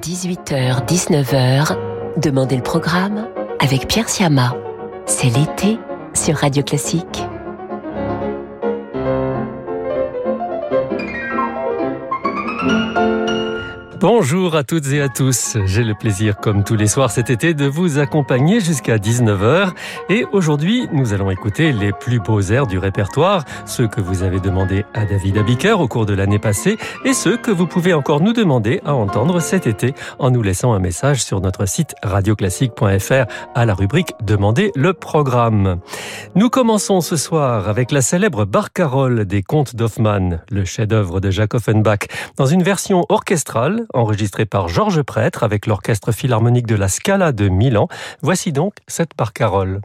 18h, 19h, Demandez le programme avec Pierre Siama. C'est l'été sur Radio Classique. Bonjour à toutes et à tous. J'ai le plaisir, comme tous les soirs cet été, de vous accompagner jusqu'à 19h. Et aujourd'hui, nous allons écouter les plus beaux airs du répertoire, ceux que vous avez demandé à David Abiker au cours de l'année passée et ceux que vous pouvez encore nous demander à entendre cet été en nous laissant un message sur notre site radioclassique.fr à la rubrique Demandez le programme. Nous commençons ce soir avec la célèbre Barcarolle des Contes d'Hoffmann, le chef-d'œuvre de Jacques Offenbach, dans une version orchestrale enregistré par Georges Prêtre avec l'Orchestre Philharmonique de la Scala de Milan. Voici donc cette Carole.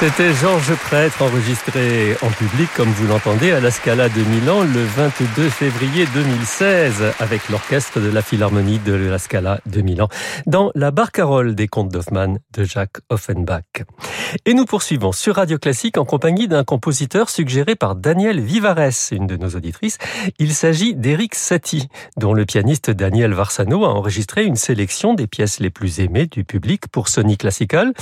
C'était Georges Prêtre enregistré en public, comme vous l'entendez, à la Scala de Milan le 22 février 2016 avec l'orchestre de la Philharmonie de la Scala de Milan dans la barcarolle des contes d'Hoffmann de Jacques Offenbach. Et nous poursuivons sur Radio Classique en compagnie d'un compositeur suggéré par Daniel Vivares, une de nos auditrices. Il s'agit d'Eric Satie, dont le pianiste Daniel Varsano a enregistré une sélection des pièces les plus aimées du public pour Sony Classical.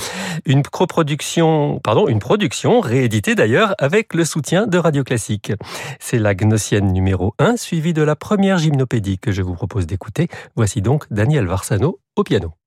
Une coproduction pardon, une production rééditée d'ailleurs avec le soutien de Radio Classique. C'est la Gnossienne numéro 1, suivie de la première gymnopédie que je vous propose d'écouter. Voici donc Daniel Varsano au piano.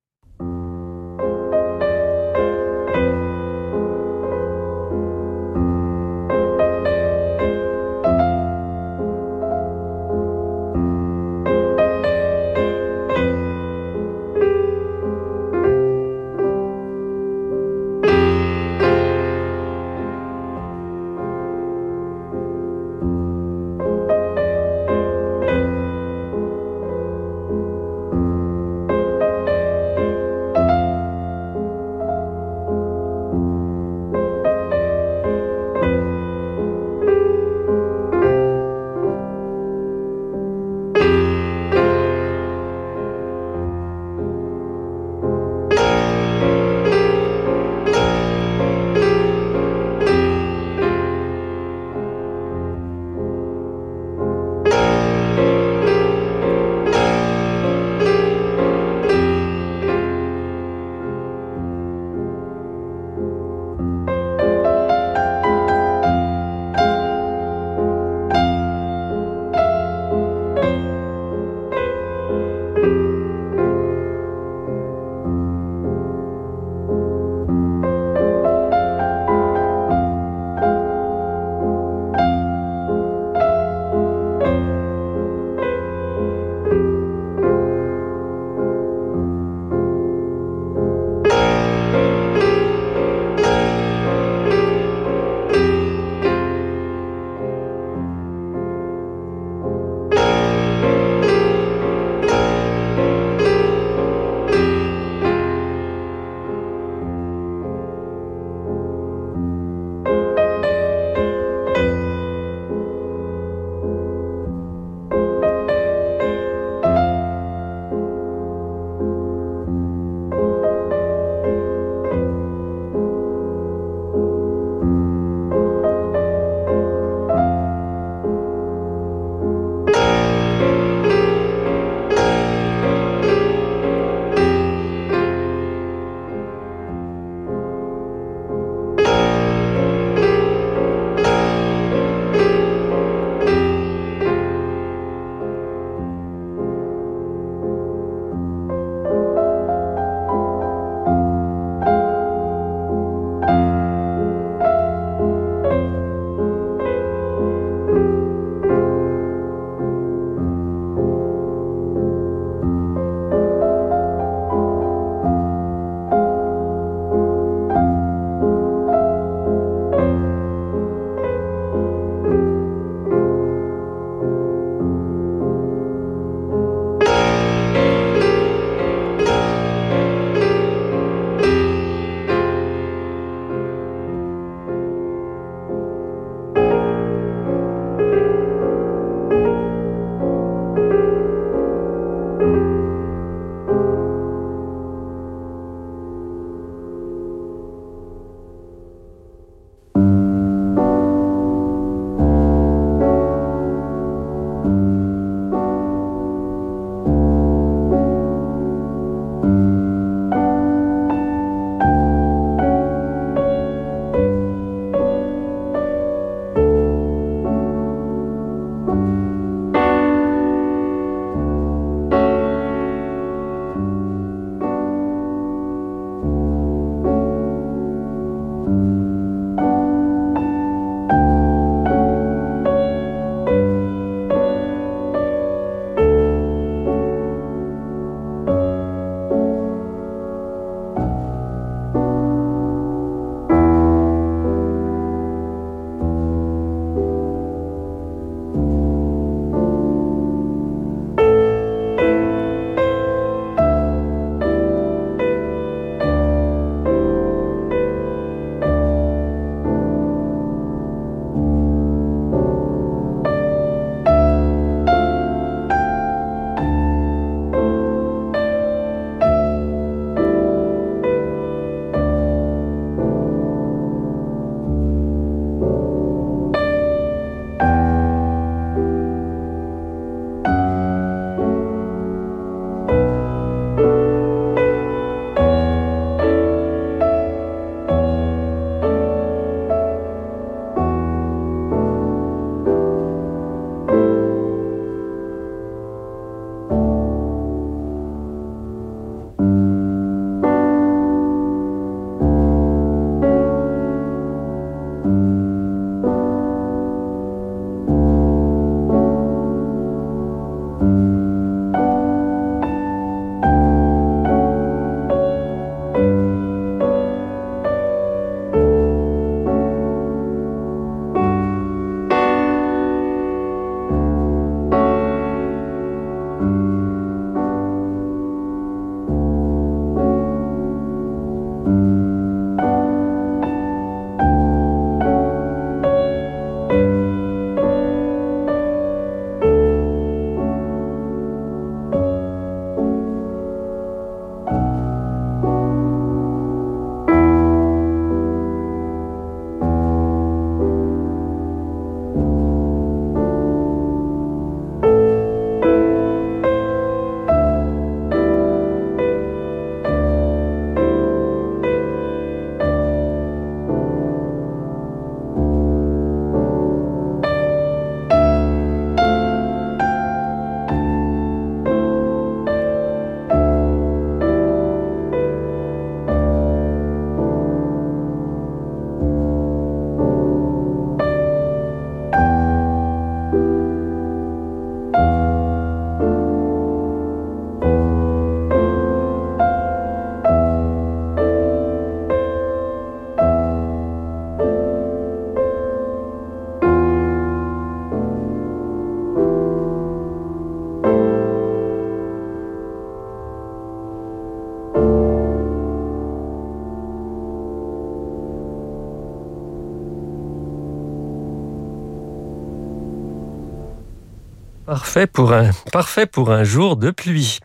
Parfait pour un, parfait pour un jour de pluie.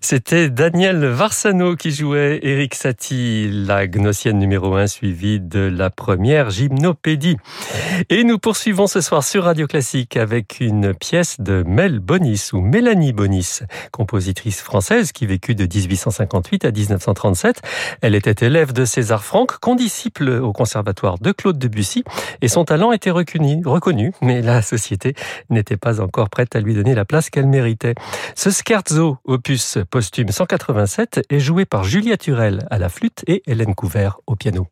C'était Daniel Varsano qui jouait Eric Satie, la gnossienne numéro 1 suivie de la première gymnopédie. Et nous poursuivons ce soir sur Radio Classique avec une pièce de Mel Bonis ou Mélanie Bonis, compositrice française qui vécut de 1858 à 1937. Elle était élève de César Franck, condisciple au conservatoire de Claude Debussy et son talent était reconnu, reconnu mais la société n'était pas encore prête à lui donner la place qu'elle méritait. Ce scherzo, opus posthume 187, est joué par Julia Turel à la flûte et Hélène Couvert au piano.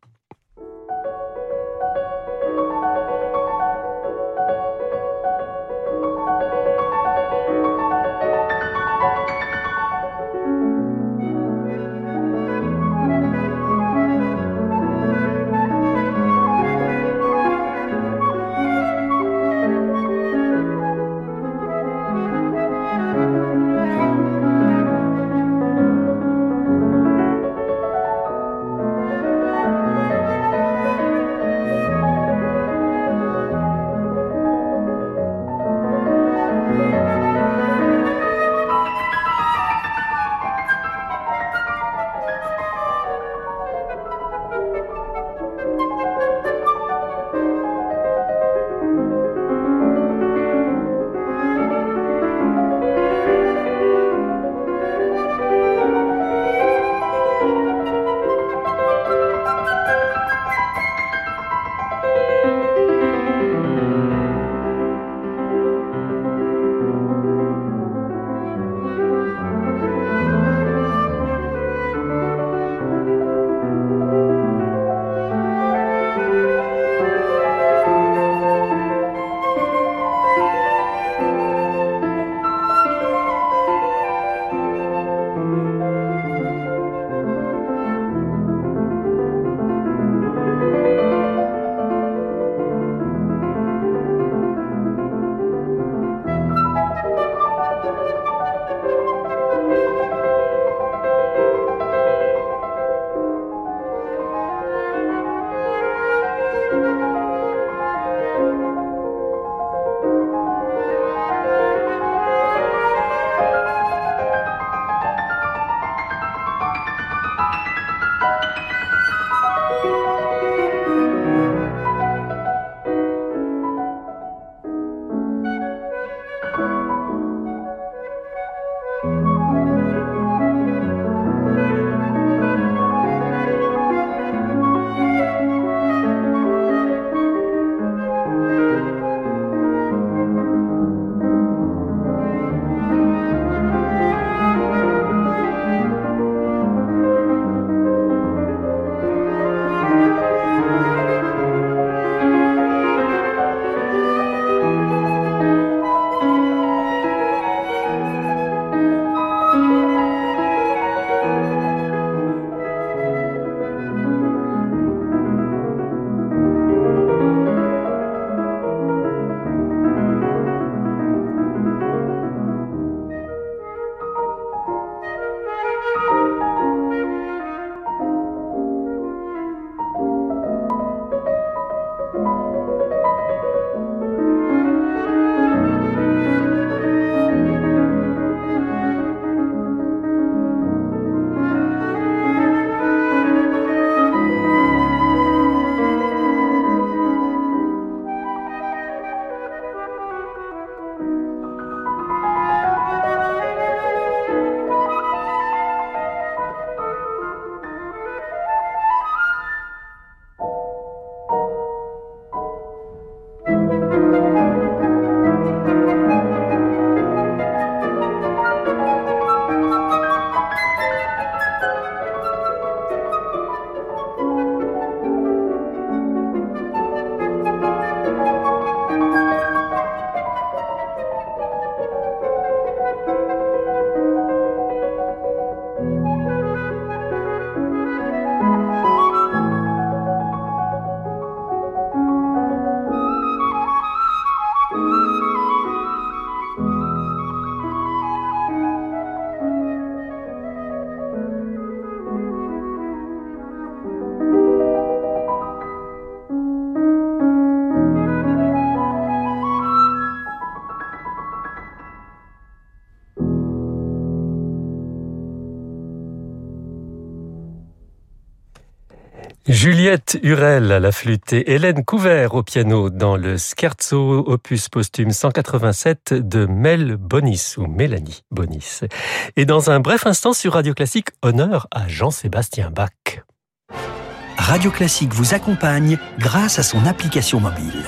Juliette Hurel à la flûte et Hélène Couvert au piano dans le Scherzo opus posthume 187 de Mel Bonis ou Mélanie Bonis. Et dans un bref instant sur Radio Classique, honneur à Jean-Sébastien Bach. Radio Classique vous accompagne grâce à son application mobile.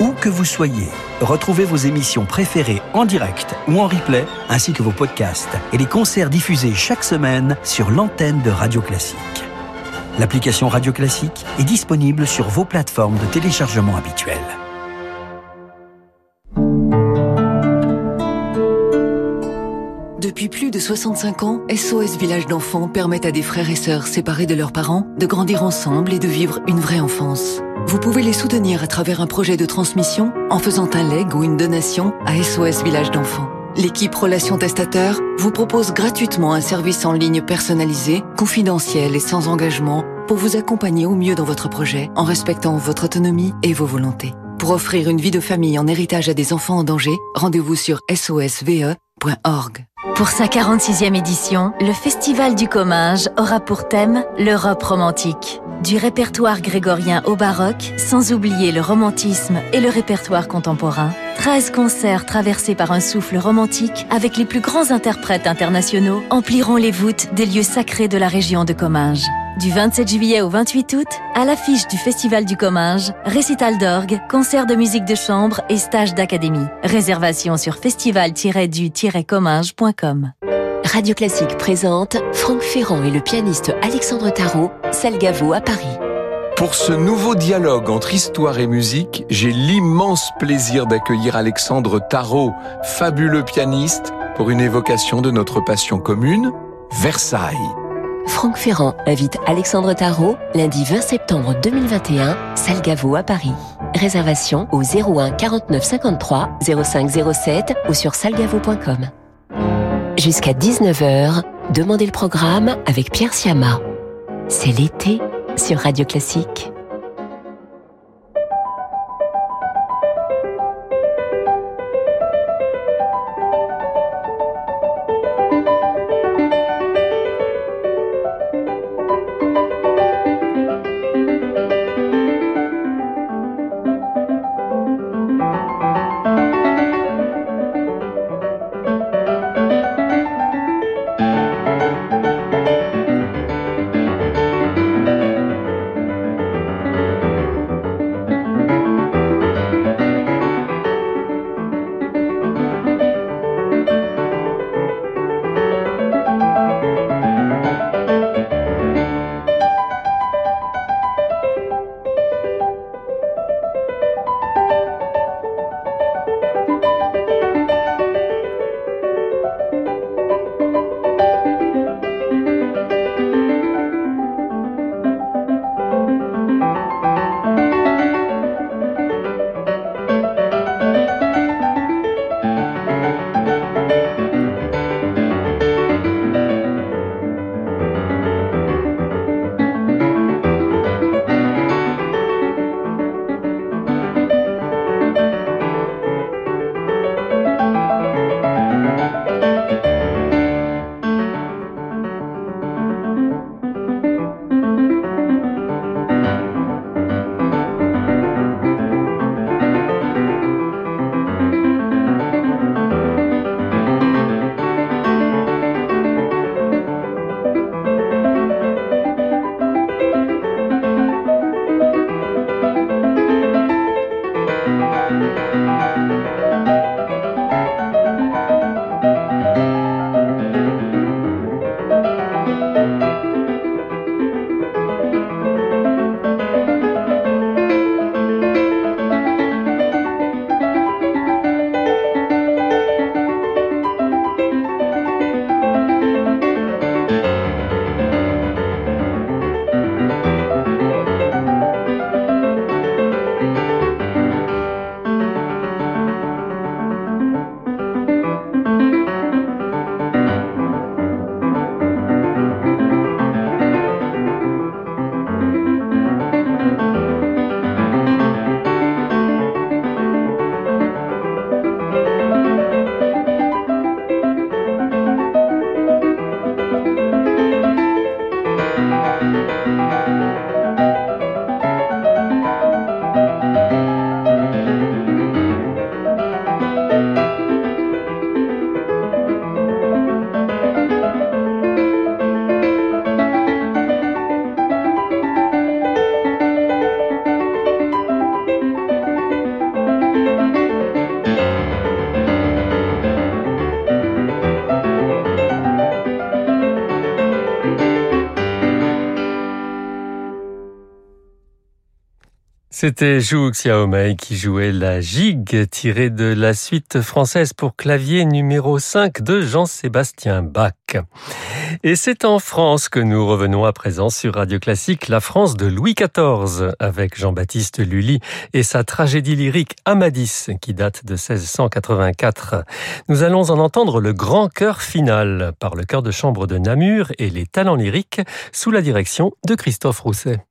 Où que vous soyez, retrouvez vos émissions préférées en direct ou en replay, ainsi que vos podcasts et les concerts diffusés chaque semaine sur l'antenne de Radio Classique. L'application Radio Classique est disponible sur vos plateformes de téléchargement habituelles. Depuis plus de 65 ans, SOS Village d'enfants permet à des frères et sœurs séparés de leurs parents de grandir ensemble et de vivre une vraie enfance. Vous pouvez les soutenir à travers un projet de transmission en faisant un leg ou une donation à SOS Village d'enfants. L'équipe Relations Testateurs vous propose gratuitement un service en ligne personnalisé, confidentiel et sans engagement pour vous accompagner au mieux dans votre projet en respectant votre autonomie et vos volontés. Pour offrir une vie de famille en héritage à des enfants en danger, rendez-vous sur sosve.org. Pour sa 46e édition, le Festival du Comminges aura pour thème l'Europe romantique. Du répertoire grégorien au baroque, sans oublier le romantisme et le répertoire contemporain. 13 concerts traversés par un souffle romantique avec les plus grands interprètes internationaux empliront les voûtes des lieux sacrés de la région de Comminges. Du 27 juillet au 28 août, à l'affiche du Festival du Comminges, récital d'orgue, concert de musique de chambre et stage d'académie. Réservation sur festival-du-comminges.com. Radio Classique présente Franck Ferrand et le pianiste Alexandre Tarot, Salgavo à Paris. Pour ce nouveau dialogue entre histoire et musique, j'ai l'immense plaisir d'accueillir Alexandre Tarot, fabuleux pianiste, pour une évocation de notre passion commune, Versailles. Franck Ferrand invite Alexandre Tarot lundi 20 septembre 2021, Salgavo à Paris. Réservation au 01 49 53 05 07 ou sur salgavo.com. Jusqu'à 19h, Demandez le programme avec Pierre Siama. C'est l'été sur Radio Classique. C'était Zhu Xiaomei qui jouait la gigue tirée de la suite française pour clavier numéro 5 de Jean-Sébastien Bach. Et c'est en France que nous revenons à présent sur Radio Classique, la France de Louis XIV, avec Jean-Baptiste Lully et sa tragédie lyrique Amadis, qui date de 1684. Nous allons en entendre le grand chœur final par le chœur de chambre de Namur et les talents lyriques sous la direction de Christophe Rousset.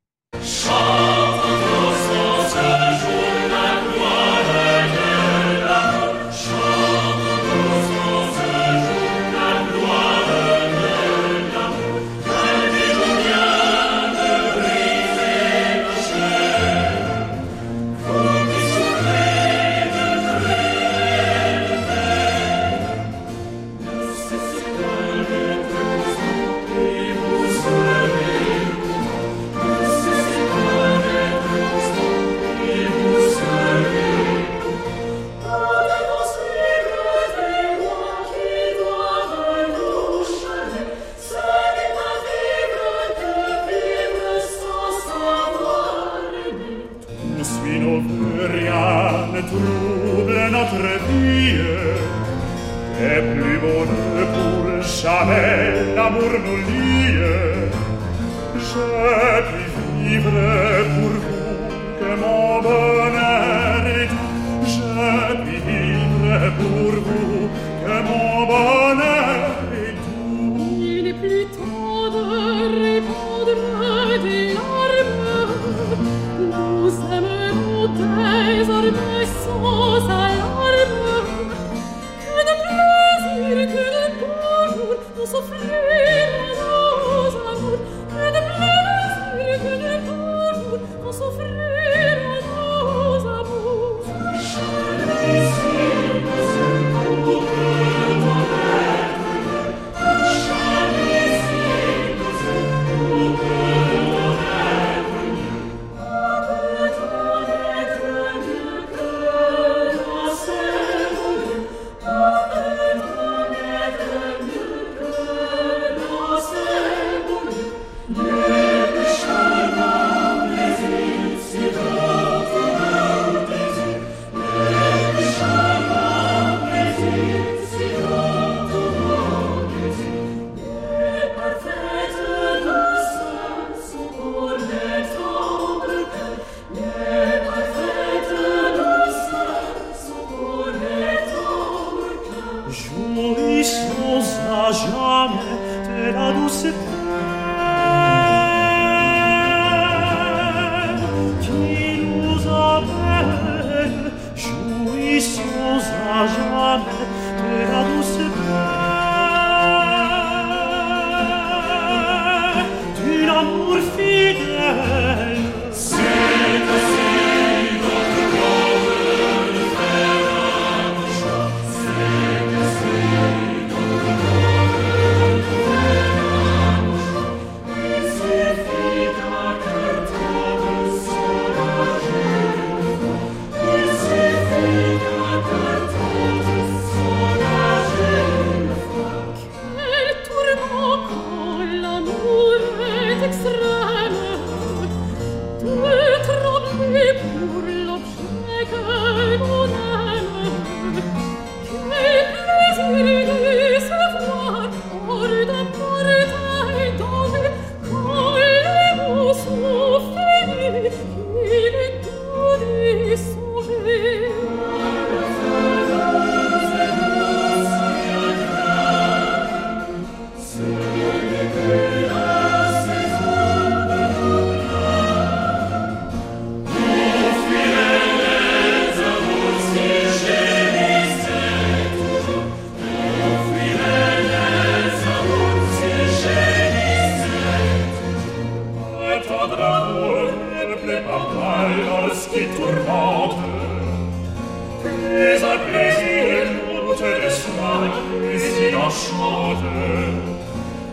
lasciate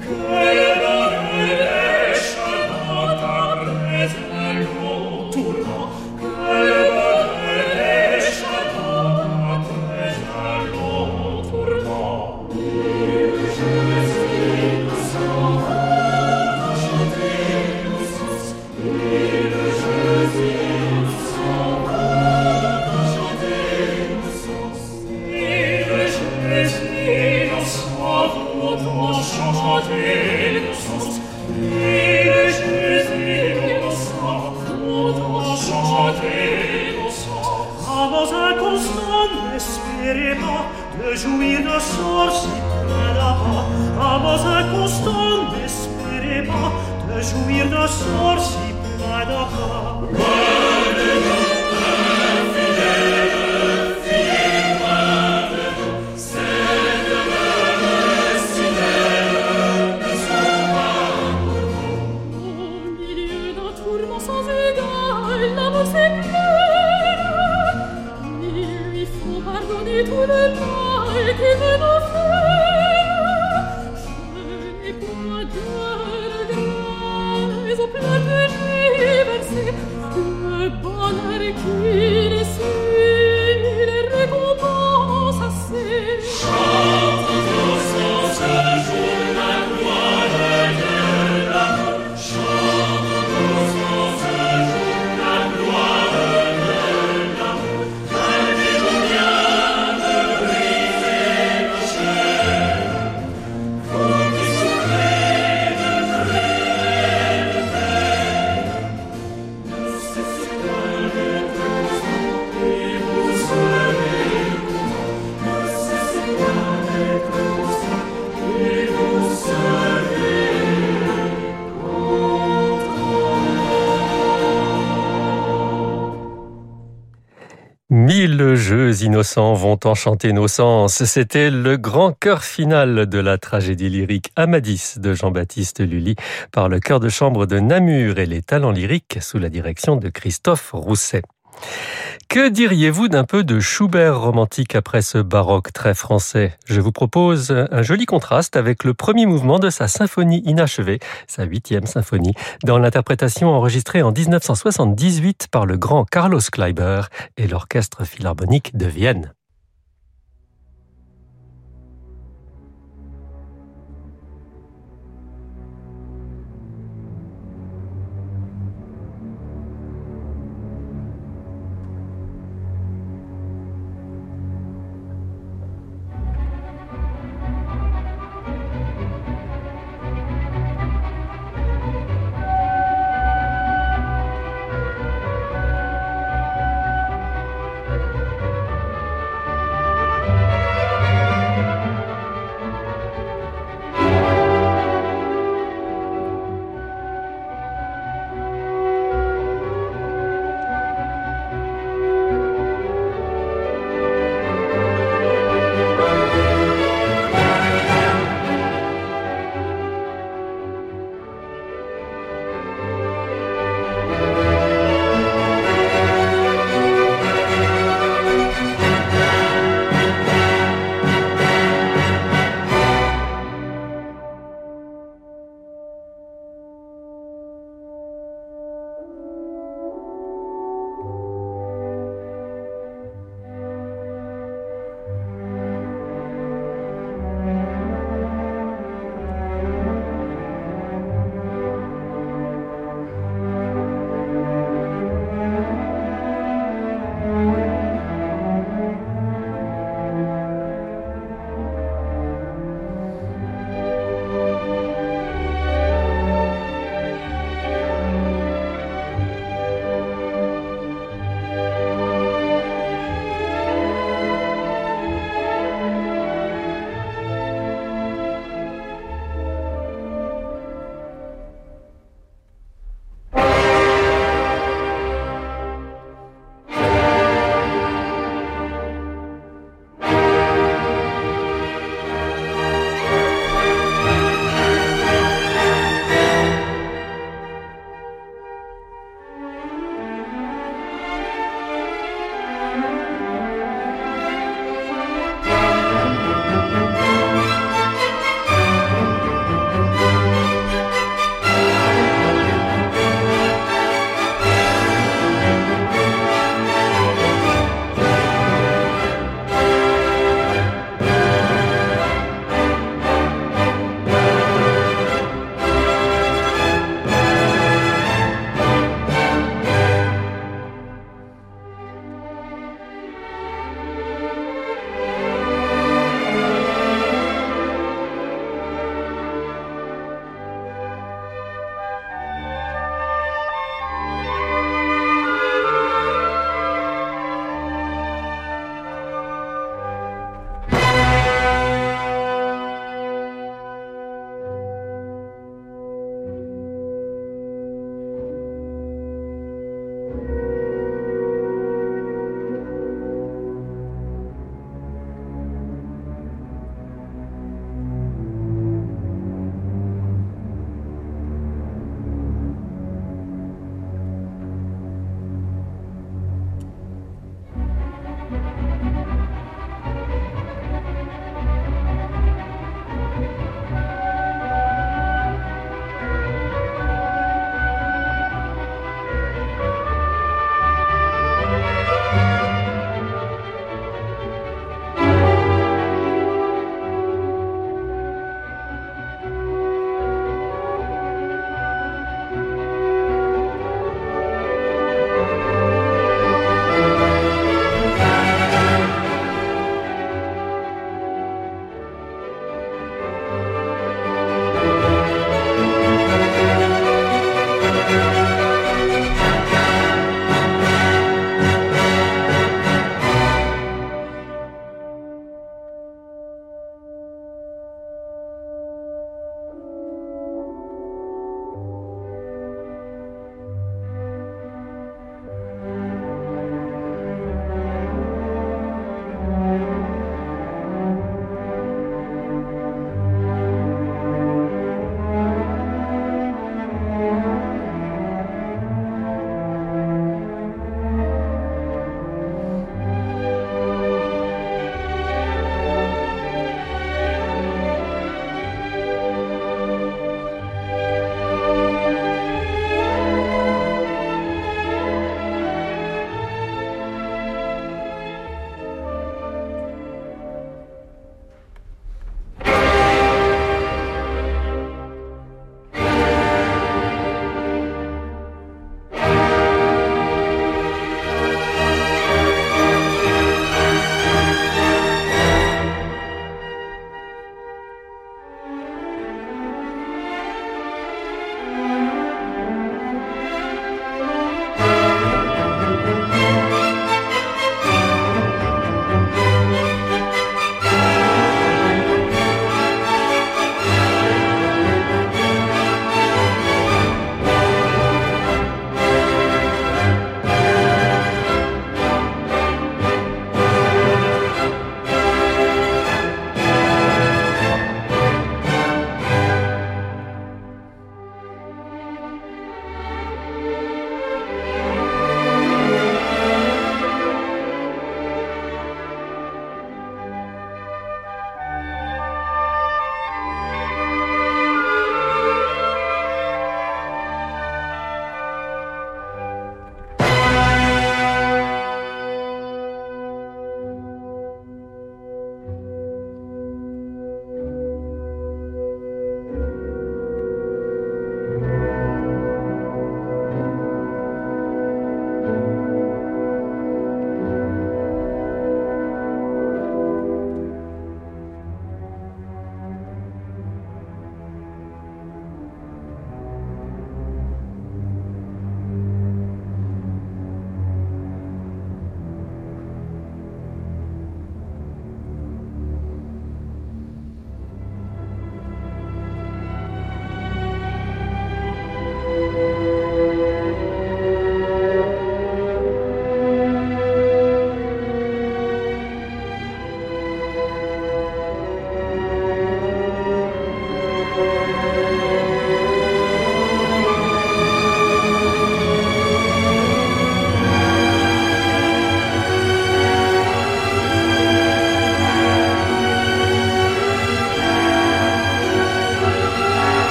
che chose constante d'espérer pas de jouir de sort innocents vont enchanter nos sens. C'était le grand chœur final de la tragédie lyrique Amadis de Jean-Baptiste Lully par le chœur de chambre de Namur et les talents lyriques sous la direction de Christophe Rousset. Que diriez-vous d'un peu de Schubert romantique après ce baroque très français? Je vous propose un joli contraste avec le premier mouvement de sa symphonie inachevée, sa huitième symphonie, dans l'interprétation enregistrée en 1978 par le grand Carlos Kleiber et l'Orchestre philharmonique de Vienne.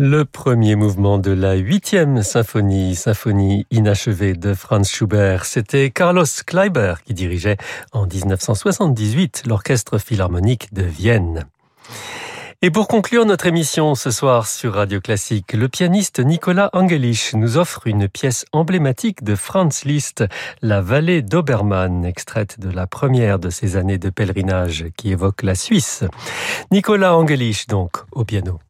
Le premier mouvement de la huitième symphonie, symphonie inachevée de Franz Schubert, c'était Carlos Kleiber qui dirigeait en 1978 l'orchestre philharmonique de Vienne. Et pour conclure notre émission ce soir sur Radio Classique, le pianiste Nicolas Angelich nous offre une pièce emblématique de Franz Liszt, La vallée d'Obermann, extraite de la première de ses années de pèlerinage qui évoque la Suisse. Nicolas Angelich donc au piano.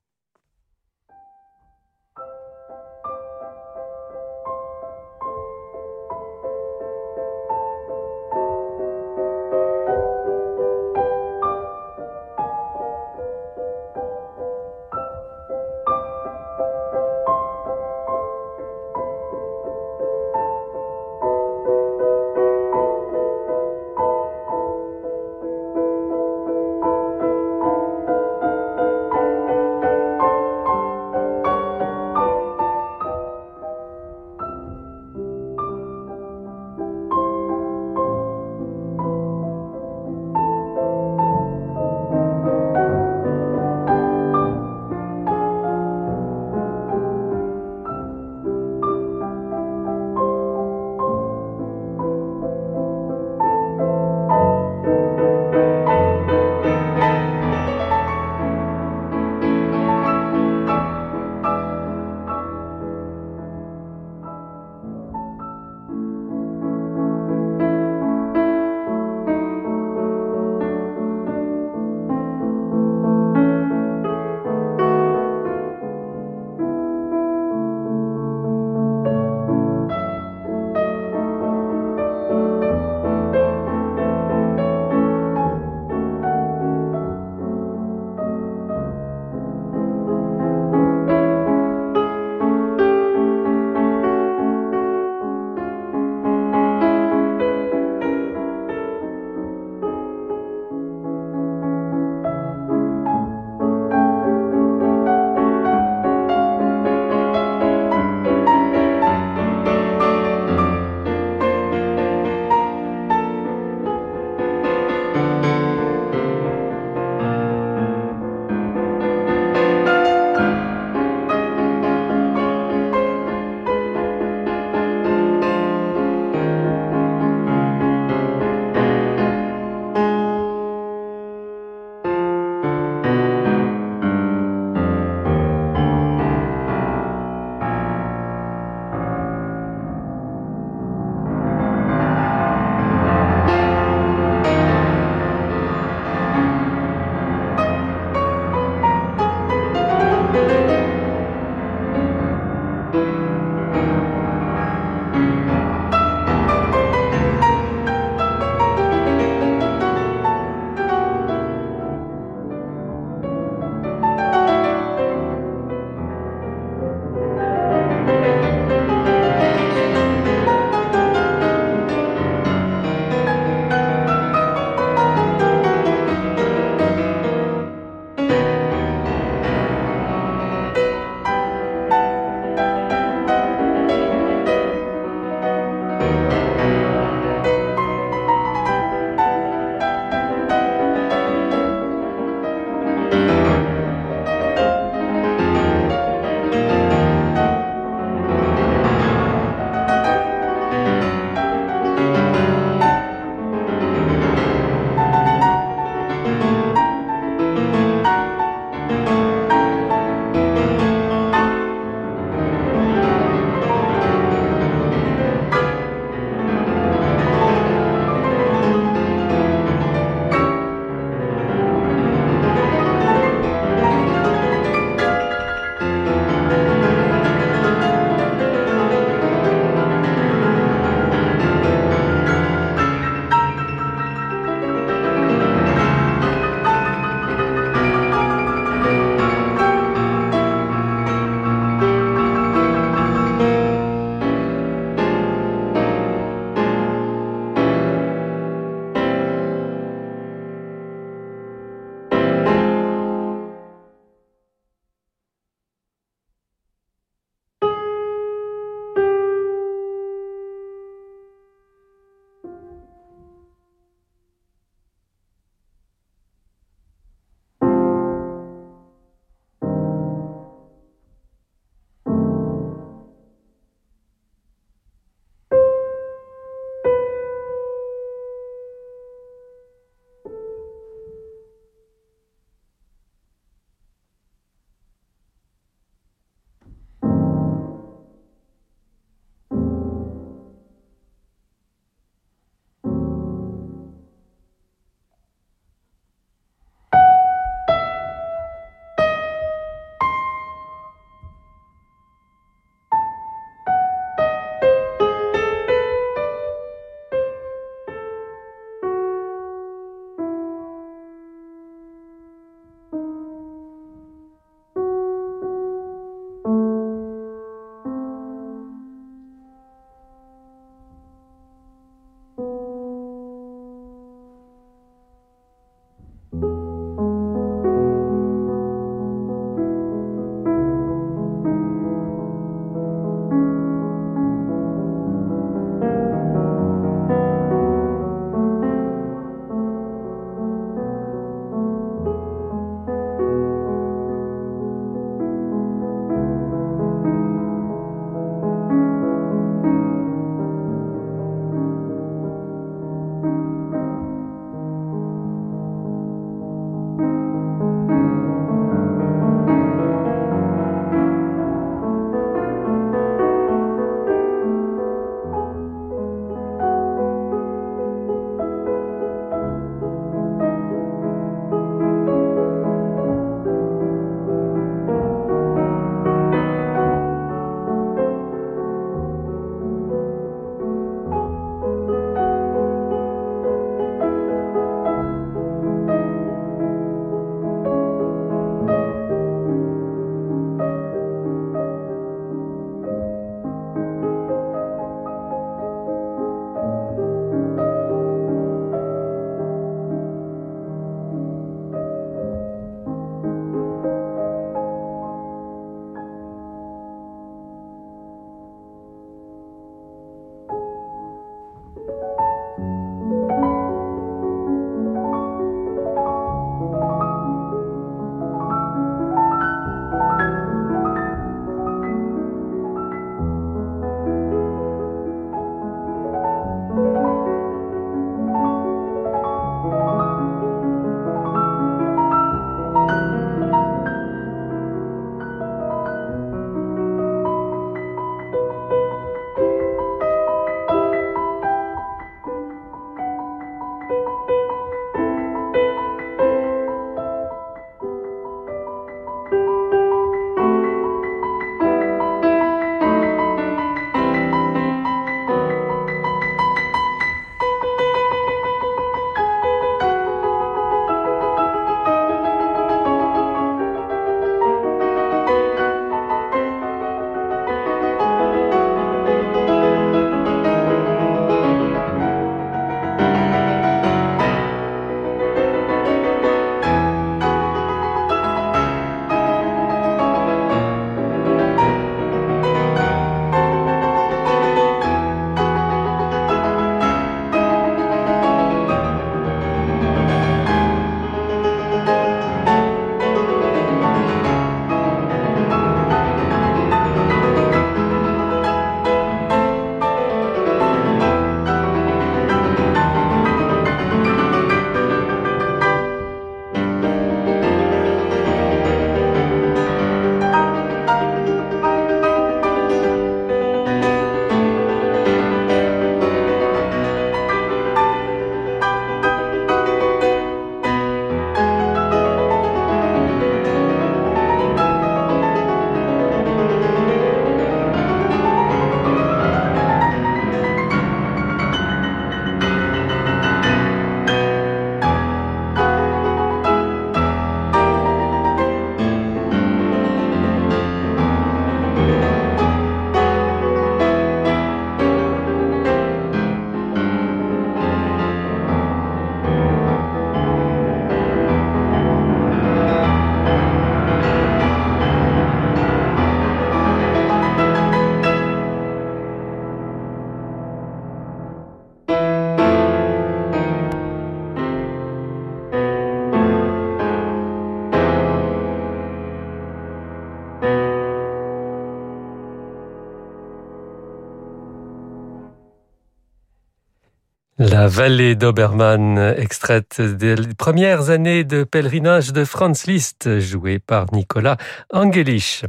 La vallée d'Obermann, extraite des premières années de pèlerinage de Franz Liszt, joué par Nicolas Angelich.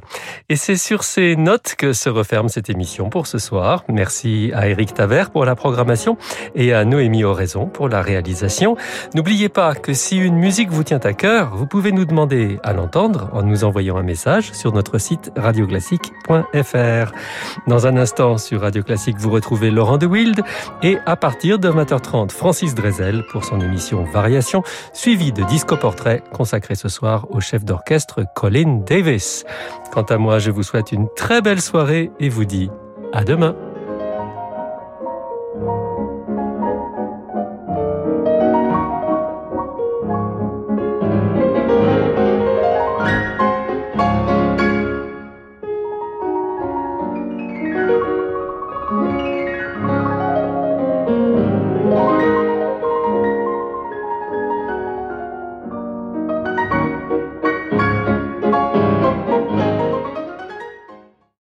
Et c'est sur ces notes que se referme cette émission pour ce soir. Merci à Eric Taver pour la programmation et à Noémie Oraison pour la réalisation. N'oubliez pas que si une musique vous tient à cœur, vous pouvez nous demander à l'entendre en nous envoyant un message sur notre site radioclassique.fr. Dans un instant sur Radio Classique, vous retrouvez Laurent de Wild et à partir de 20h30, Francis Drezel pour son émission Variation, suivi de Disco Portrait consacré ce soir au chef d'orchestre Colin Davis. Quant à moi, je vous souhaite une très belle soirée et vous dis à demain.